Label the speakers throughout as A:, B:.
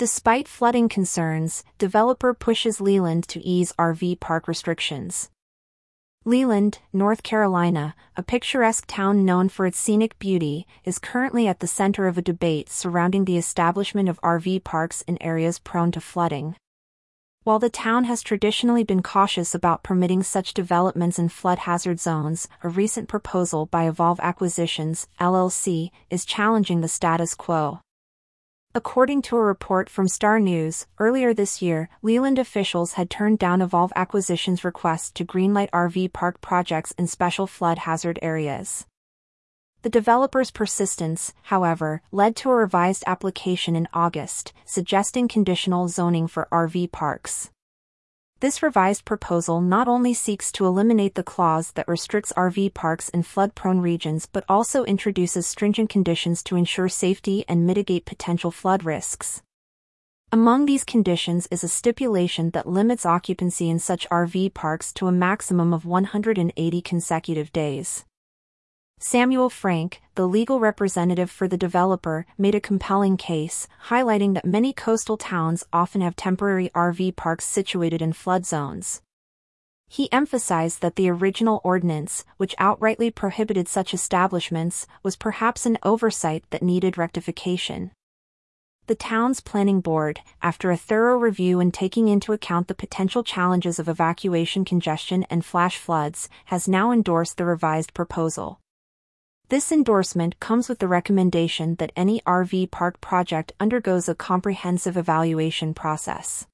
A: Despite flooding concerns, developer pushes Leland to ease RV park restrictions. Leland, North Carolina, a picturesque town known for its scenic beauty, is currently at the center of a debate surrounding the establishment of RV parks in areas prone to flooding. While the town has traditionally been cautious about permitting such developments in flood hazard zones, a recent proposal by Evolve Acquisitions, LLC, is challenging the status quo. According to a report from Star News, earlier this year, Leland officials had turned down Evolve Acquisition's request to greenlight RV park projects in special flood hazard areas. The developer's persistence, however, led to a revised application in August, suggesting conditional zoning for RV parks. This revised proposal not only seeks to eliminate the clause that restricts RV parks in flood-prone regions but also introduces stringent conditions to ensure safety and mitigate potential flood risks. Among these conditions is a stipulation that limits occupancy in such RV parks to a maximum of 180 consecutive days. Samuel Frank, the legal representative for the developer, made a compelling case, highlighting that many coastal towns often have temporary RV parks situated in flood zones. He emphasized that the original ordinance, which outrightly prohibited such establishments, was perhaps an oversight that needed rectification. The town's planning board, after a thorough review and taking into account the potential challenges of evacuation congestion and flash floods, has now endorsed the revised proposal. This endorsement comes with the recommendation that any RV park project undergoes a comprehensive evaluation process.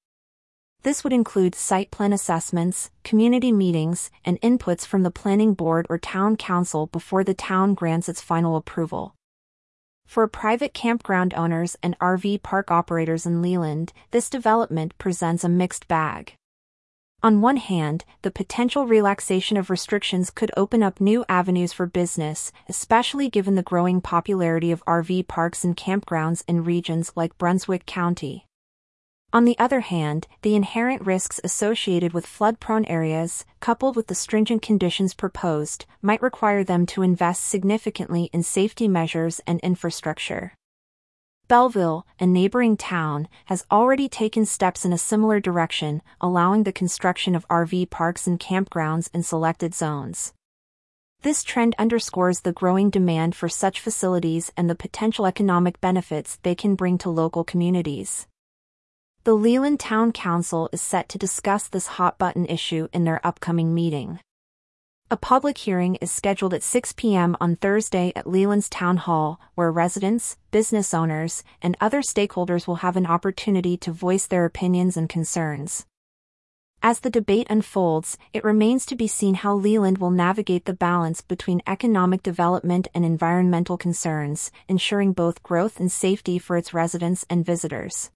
A: This would include site plan assessments, community meetings, and inputs from the planning board or town council before the town grants its final approval. For private campground owners and RV park operators in Leland, this development presents a mixed bag. On one hand, the potential relaxation of restrictions could open up new avenues for business, especially given the growing popularity of RV parks and campgrounds in regions like Brunswick County. On the other hand, the inherent risks associated with flood-prone areas, coupled with the stringent conditions proposed, might require them to invest significantly in safety measures and infrastructure. Belleville, a neighboring town, has already taken steps in a similar direction, allowing the construction of RV parks and campgrounds in selected zones. This trend underscores the growing demand for such facilities and the potential economic benefits they can bring to local communities. The Leland Town Council is set to discuss this hot button issue in their upcoming meeting. A public hearing is scheduled at 6 p.m. on Thursday at Leland's Town Hall, where residents, business owners, and other stakeholders will have an opportunity to voice their opinions and concerns. As the debate unfolds, it remains to be seen how Leland will navigate the balance between economic development and environmental concerns, ensuring both growth and safety for its residents and visitors.